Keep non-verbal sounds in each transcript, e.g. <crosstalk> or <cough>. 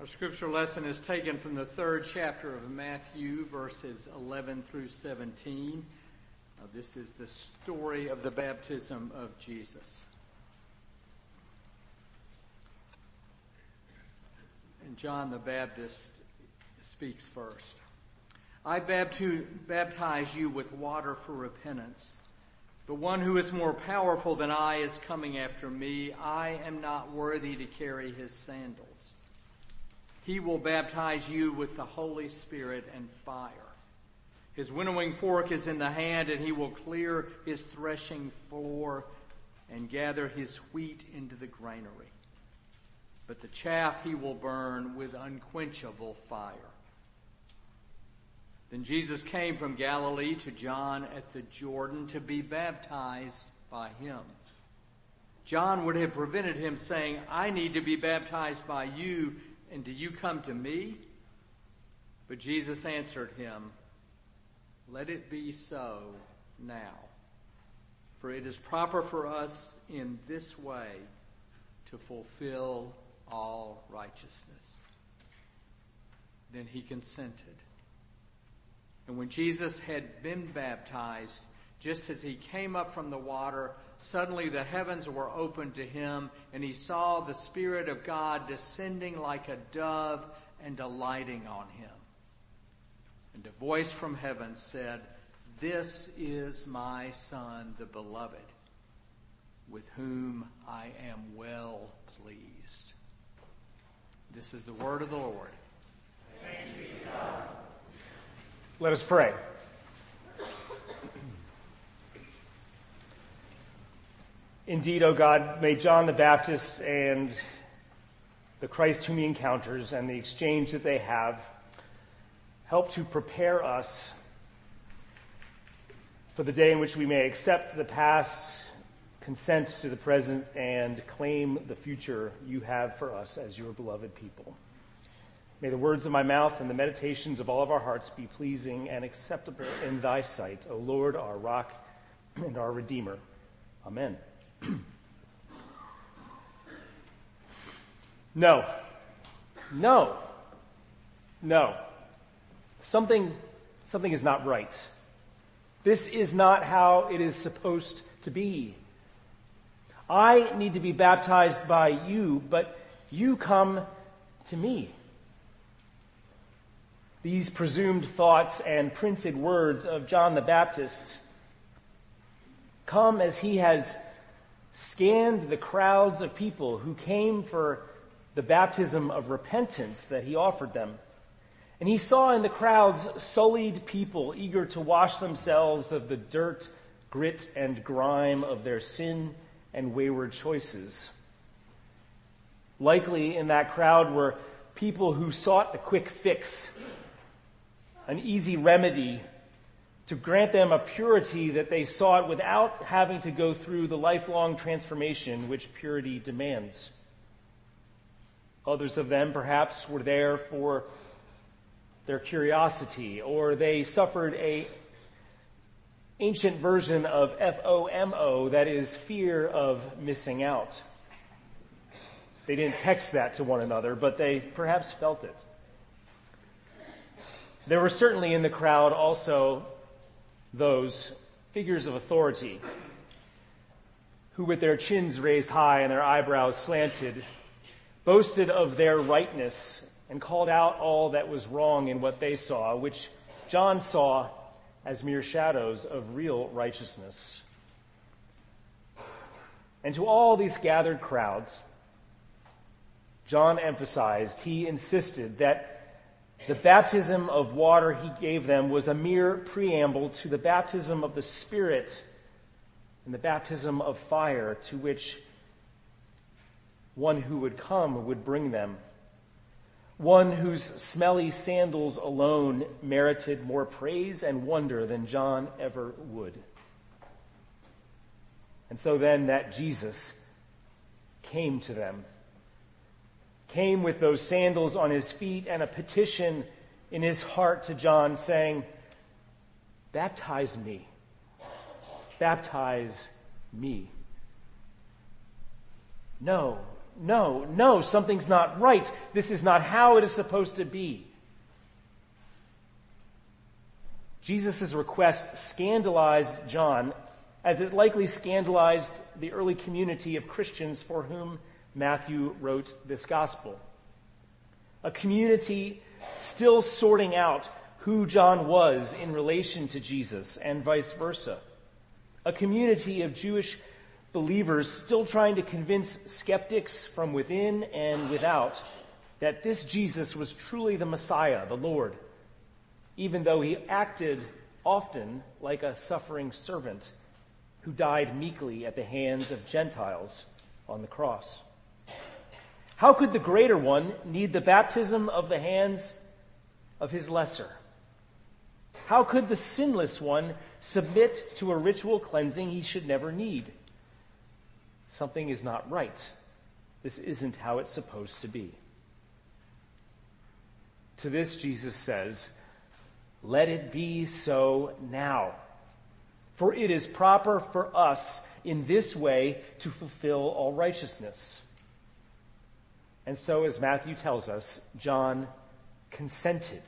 Our scripture lesson is taken from the third chapter of Matthew, verses 11 through 17. Uh, this is the story of the baptism of Jesus. And John the Baptist speaks first. I baptize you with water for repentance. But one who is more powerful than I is coming after me. I am not worthy to carry his sandals. He will baptize you with the Holy Spirit and fire. His winnowing fork is in the hand, and he will clear his threshing floor and gather his wheat into the granary. But the chaff he will burn with unquenchable fire. Then Jesus came from Galilee to John at the Jordan to be baptized by him. John would have prevented him saying, I need to be baptized by you, and do you come to me? But Jesus answered him, Let it be so now. For it is proper for us in this way to fulfill all righteousness. Then he consented. And when Jesus had been baptized, just as he came up from the water, suddenly the heavens were opened to him, and he saw the Spirit of God descending like a dove and alighting on him. And a voice from heaven said, This is my Son, the beloved, with whom I am well pleased. This is the word of the Lord. Let us pray. Indeed, O God, may John the Baptist and the Christ whom he encounters and the exchange that they have help to prepare us for the day in which we may accept the past, consent to the present, and claim the future you have for us as your beloved people. May the words of my mouth and the meditations of all of our hearts be pleasing and acceptable in thy sight, O Lord, our rock and our redeemer. Amen. <clears throat> no. No. No. Something, something is not right. This is not how it is supposed to be. I need to be baptized by you, but you come to me. These presumed thoughts and printed words of John the Baptist come as he has scanned the crowds of people who came for the baptism of repentance that he offered them. And he saw in the crowds sullied people eager to wash themselves of the dirt, grit, and grime of their sin and wayward choices. Likely in that crowd were people who sought a quick fix an easy remedy to grant them a purity that they sought without having to go through the lifelong transformation which purity demands. Others of them perhaps were there for their curiosity or they suffered a ancient version of FOMO, that is fear of missing out. They didn't text that to one another, but they perhaps felt it. There were certainly in the crowd also those figures of authority who with their chins raised high and their eyebrows slanted boasted of their rightness and called out all that was wrong in what they saw, which John saw as mere shadows of real righteousness. And to all these gathered crowds, John emphasized, he insisted that the baptism of water he gave them was a mere preamble to the baptism of the Spirit and the baptism of fire to which one who would come would bring them. One whose smelly sandals alone merited more praise and wonder than John ever would. And so then that Jesus came to them came with those sandals on his feet and a petition in his heart to John saying, baptize me. Baptize me. No, no, no, something's not right. This is not how it is supposed to be. Jesus' request scandalized John as it likely scandalized the early community of Christians for whom Matthew wrote this gospel. A community still sorting out who John was in relation to Jesus and vice versa. A community of Jewish believers still trying to convince skeptics from within and without that this Jesus was truly the Messiah, the Lord, even though he acted often like a suffering servant who died meekly at the hands of Gentiles on the cross. How could the greater one need the baptism of the hands of his lesser? How could the sinless one submit to a ritual cleansing he should never need? Something is not right. This isn't how it's supposed to be. To this, Jesus says, let it be so now. For it is proper for us in this way to fulfill all righteousness. And so, as Matthew tells us, John consented.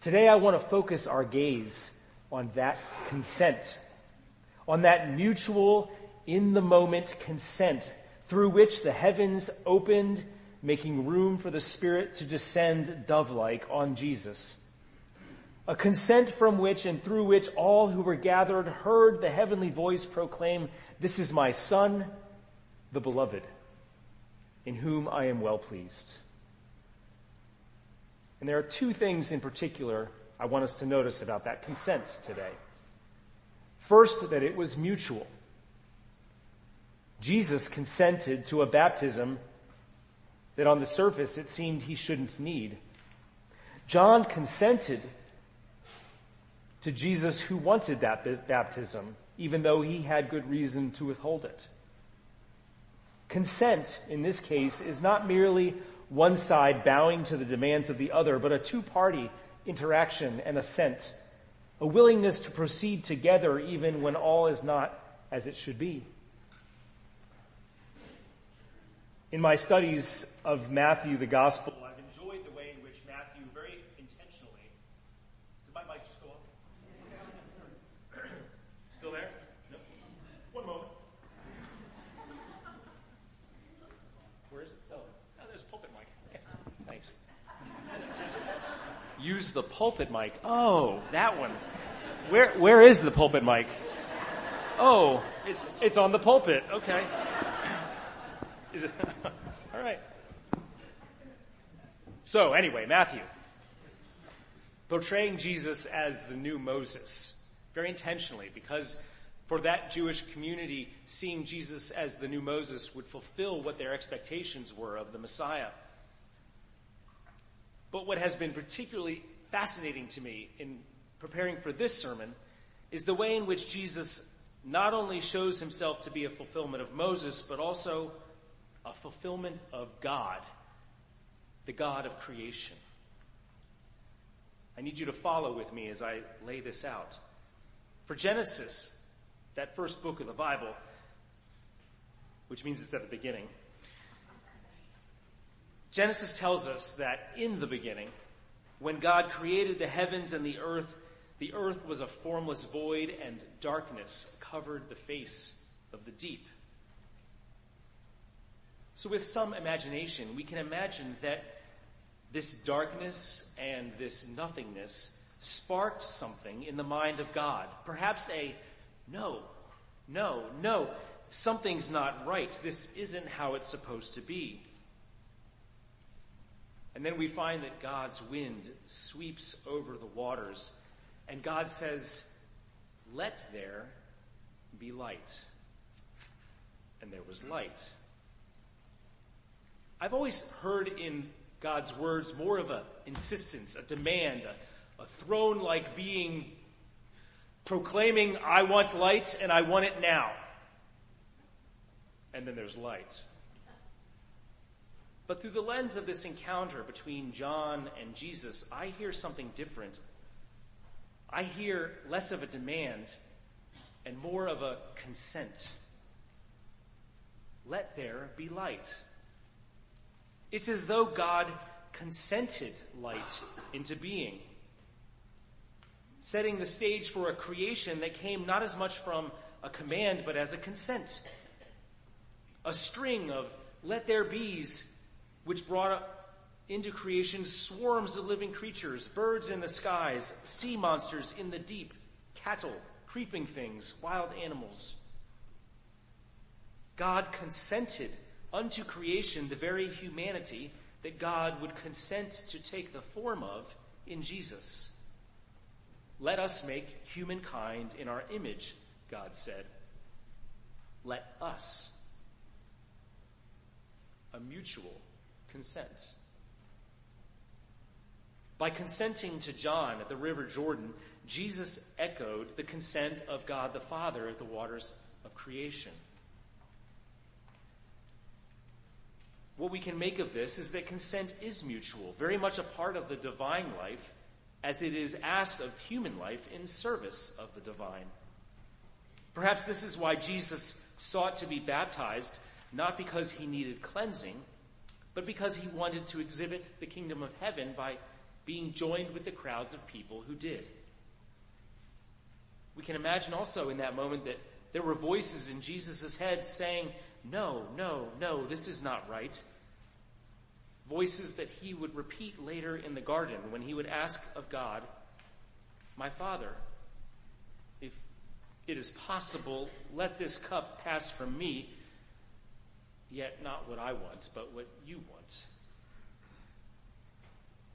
Today I want to focus our gaze on that consent, on that mutual, in the moment consent through which the heavens opened, making room for the Spirit to descend dove-like on Jesus. A consent from which and through which all who were gathered heard the heavenly voice proclaim, this is my son, the beloved, in whom I am well pleased. And there are two things in particular I want us to notice about that consent today. First, that it was mutual. Jesus consented to a baptism that on the surface it seemed he shouldn't need. John consented to Jesus who wanted that baptism, even though he had good reason to withhold it. Consent, in this case, is not merely one side bowing to the demands of the other, but a two-party interaction and assent, a willingness to proceed together even when all is not as it should be. In my studies of Matthew, the Gospel, I've enjoyed the way in which Matthew very intentionally. Did my mic just go off? Still there? No. One moment. Where is it? Oh, oh there's pulpit mic. Yeah, thanks. The pulpit mic. Oh, that one. Where where is the pulpit mic? Oh, it's it's on the pulpit. Okay. <coughs> Is it? <laughs> All right. So anyway, Matthew. Portraying Jesus as the new Moses. Very intentionally, because for that Jewish community, seeing Jesus as the new Moses would fulfill what their expectations were of the Messiah. But what has been particularly fascinating to me in preparing for this sermon is the way in which Jesus not only shows himself to be a fulfillment of Moses, but also a fulfillment of God, the God of creation. I need you to follow with me as I lay this out. For Genesis, that first book of the Bible, which means it's at the beginning, Genesis tells us that in the beginning, when God created the heavens and the earth, the earth was a formless void and darkness covered the face of the deep. So with some imagination, we can imagine that this darkness and this nothingness sparked something in the mind of God. Perhaps a no, no, no, something's not right. This isn't how it's supposed to be. And then we find that God's wind sweeps over the waters and God says, let there be light. And there was light. I've always heard in God's words more of an insistence, a demand, a, a throne like being proclaiming, I want light and I want it now. And then there's light. But through the lens of this encounter between John and Jesus, I hear something different. I hear less of a demand and more of a consent. let there be light. It's as though God consented light into being, setting the stage for a creation that came not as much from a command, but as a consent. A string of let there be's, which brought into creation swarms of living creatures, birds in the skies, sea monsters in the deep, cattle, creeping things, wild animals. God consented unto creation the very humanity that God would consent to take the form of in Jesus. Let us make humankind in our image, God said. Let us. A mutual consent. By consenting to John at the River Jordan, Jesus echoed the consent of God the Father at the waters of creation. what we can make of this is that consent is mutual, very much a part of the divine life, as it is asked of human life in service of the divine. Perhaps this is why Jesus sought to be baptized, not because he needed cleansing, but because he wanted to exhibit the kingdom of heaven by being joined with the crowds of people who did. We can imagine also in that moment that there were voices in Jesus' head saying, no, no, no, this is not right. Voices that he would repeat later in the garden when he would ask of God, My Father, if it is possible, let this cup pass from me, yet not what I want, but what you want.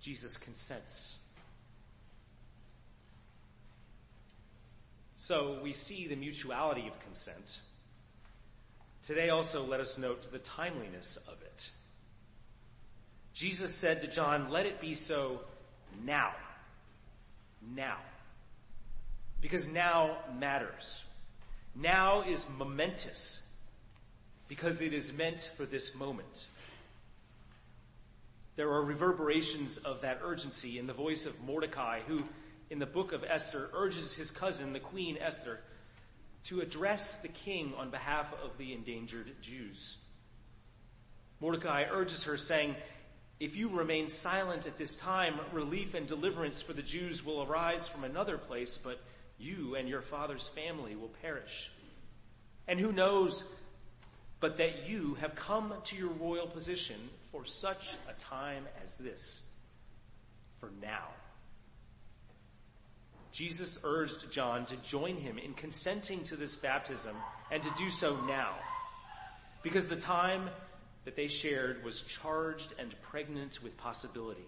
Jesus consents. So we see the mutuality of consent Today also let us note the timeliness of it. Jesus said to John, let it be so now. Now. Because now matters. Now is momentous because it is meant for this moment. There are reverberations of that urgency in the voice of Mordecai, who in the book of Esther urges his cousin, the queen Esther, to address the king on behalf of the endangered Jews. Mordecai urges her, saying, If you remain silent at this time, relief and deliverance for the Jews will arise from another place, but you and your father's family will perish. And who knows but that you have come to your royal position for such a time as this, for now. Jesus urged John to join him in consenting to this baptism and to do so now. Because the time that they shared was charged and pregnant with possibility.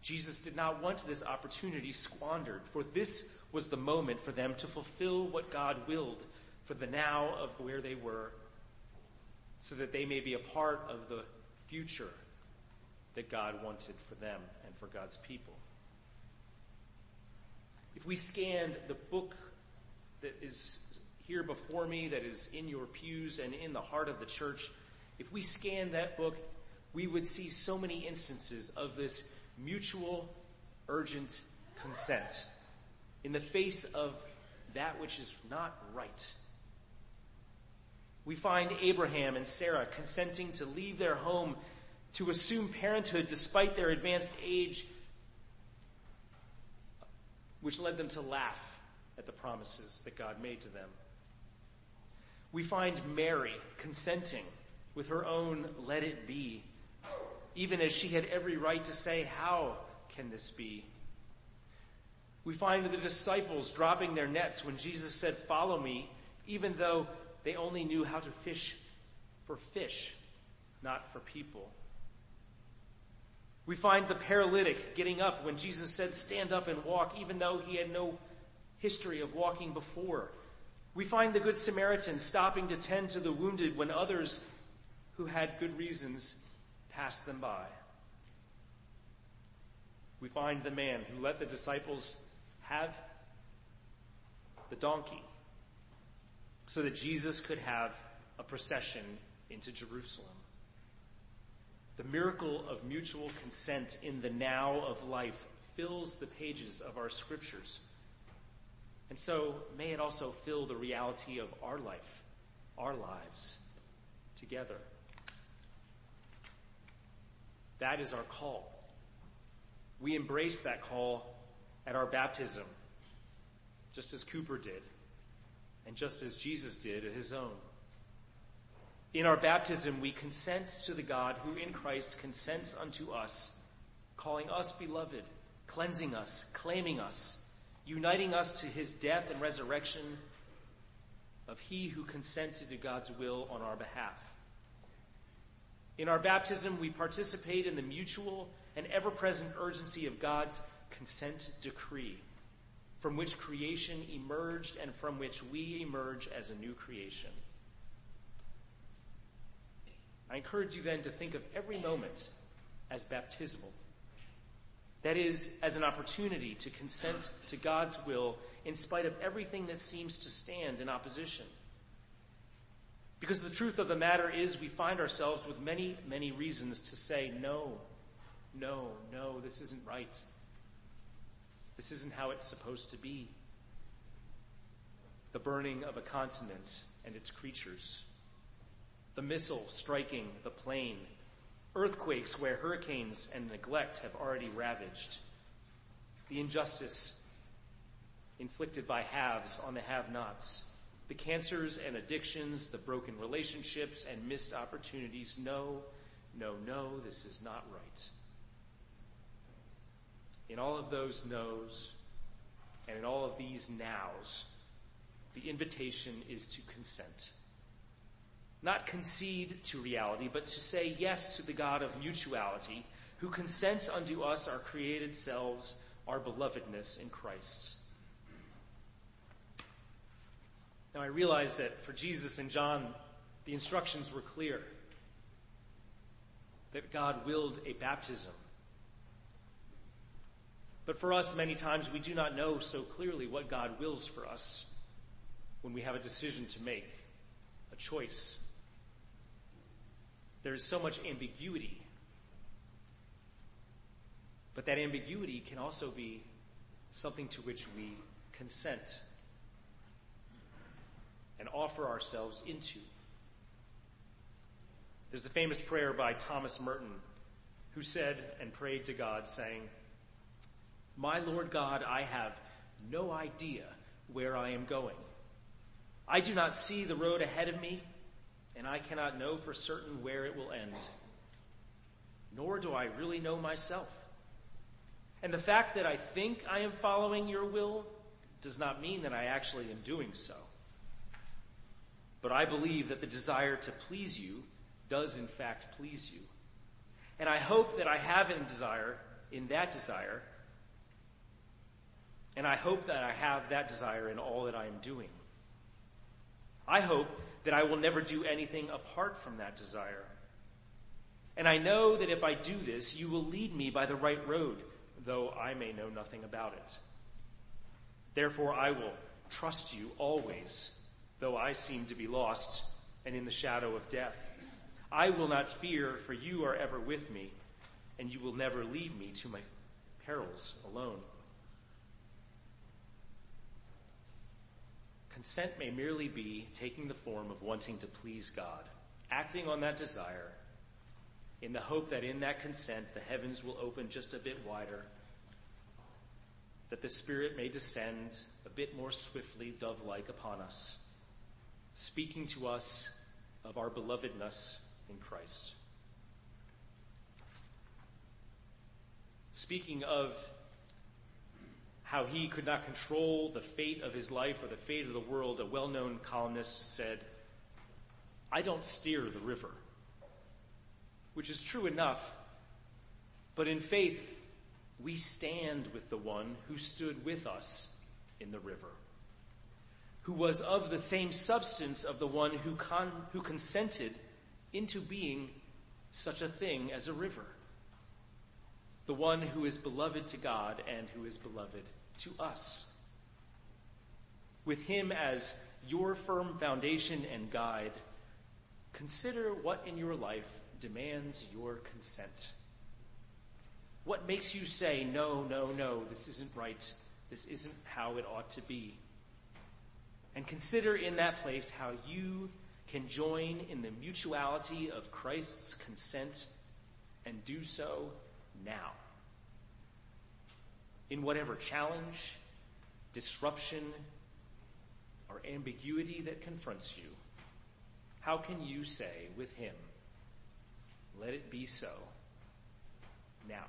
Jesus did not want this opportunity squandered, for this was the moment for them to fulfill what God willed for the now of where they were, so that they may be a part of the future that God wanted for them and for God's people. If we scanned the book that is here before me, that is in your pews and in the heart of the church, if we scanned that book, we would see so many instances of this mutual, urgent consent in the face of that which is not right. We find Abraham and Sarah consenting to leave their home to assume parenthood despite their advanced age which led them to laugh at the promises that God made to them. We find Mary consenting with her own let it be, even as she had every right to say, how can this be? We find the disciples dropping their nets when Jesus said, follow me, even though they only knew how to fish for fish, not for people. We find the paralytic getting up when Jesus said, stand up and walk, even though he had no history of walking before. We find the Good Samaritan stopping to tend to the wounded when others who had good reasons passed them by. We find the man who let the disciples have the donkey so that Jesus could have a procession into Jerusalem. The miracle of mutual consent in the now of life fills the pages of our scriptures. And so may it also fill the reality of our life, our lives. together. That is our call. We embrace that call at our baptism, just as Cooper did, and just as Jesus did at his own. In our baptism, we consent to the God who in Christ consents unto us, calling us beloved, cleansing us, claiming us, uniting us to his death and resurrection of he who consented to God's will on our behalf. In our baptism, we participate in the mutual and ever present urgency of God's consent decree, from which creation emerged and from which we emerge as a new creation. I encourage you then to think of every moment as baptismal. That is, as an opportunity to consent to God's will in spite of everything that seems to stand in opposition. Because the truth of the matter is, we find ourselves with many, many reasons to say, no, no, no, this isn't right. This isn't how it's supposed to be. The burning of a continent and its creatures, the missile striking the plane, earthquakes where hurricanes and neglect have already ravaged, the injustice inflicted by haves on the have nots, the cancers and addictions, the broken relationships and missed opportunities. No, no, no, this is not right. In all of those no's and in all of these nows, the invitation is to consent. Not concede to reality, but to say yes to the God of mutuality who consents unto us our created selves, our belovedness in Christ. Now I realize that for Jesus and John, the instructions were clear. That God willed a baptism. But for us, many times we do not know so clearly what God wills for us when we have a decision to make, a choice. There is so much ambiguity. But that ambiguity can also be something to which we consent and offer ourselves into. There's a famous prayer by Thomas Merton who said and prayed to God saying, My Lord God, I have no idea where I am going. I do not see the road ahead of me, and I cannot know for certain where it will end. Nor do I really know myself. And the fact that I think I am following your will does not mean that I actually am doing so. But I believe that the desire to please you does in fact please you. And I hope that I have in desire, in that desire, and I hope that I have that desire in all that I am doing. I hope that I will never do anything apart from that desire. And I know that if I do this, you will lead me by the right road, though I may know nothing about it. Therefore, I will trust you always though I seem to be lost and in the shadow of death. I will not fear, for you are ever with me, and you will never leave me to my perils alone. Consent may merely be taking the form of wanting to please God, acting on that desire in the hope that in that consent the heavens will open just a bit wider, that the Spirit may descend a bit more swiftly, dove like, upon us speaking to us of our belovedness in Christ. Speaking of how he could not control the fate of his life or the fate of the world, a well known columnist said, I don't steer the river. Which is true enough, but in faith, we stand with the one who stood with us in the river who was of the same substance of the one who, con- who consented into being such a thing as a river. The one who is beloved to God and who is beloved to us. With him as your firm foundation and guide, consider what in your life demands your consent. What makes you say, no, no, no, this isn't right. This isn't how it ought to be and consider in that place how you can join in the mutuality of Christ's consent and do so now in whatever challenge, disruption, or ambiguity that confronts you, how can you say with him, let it be so now?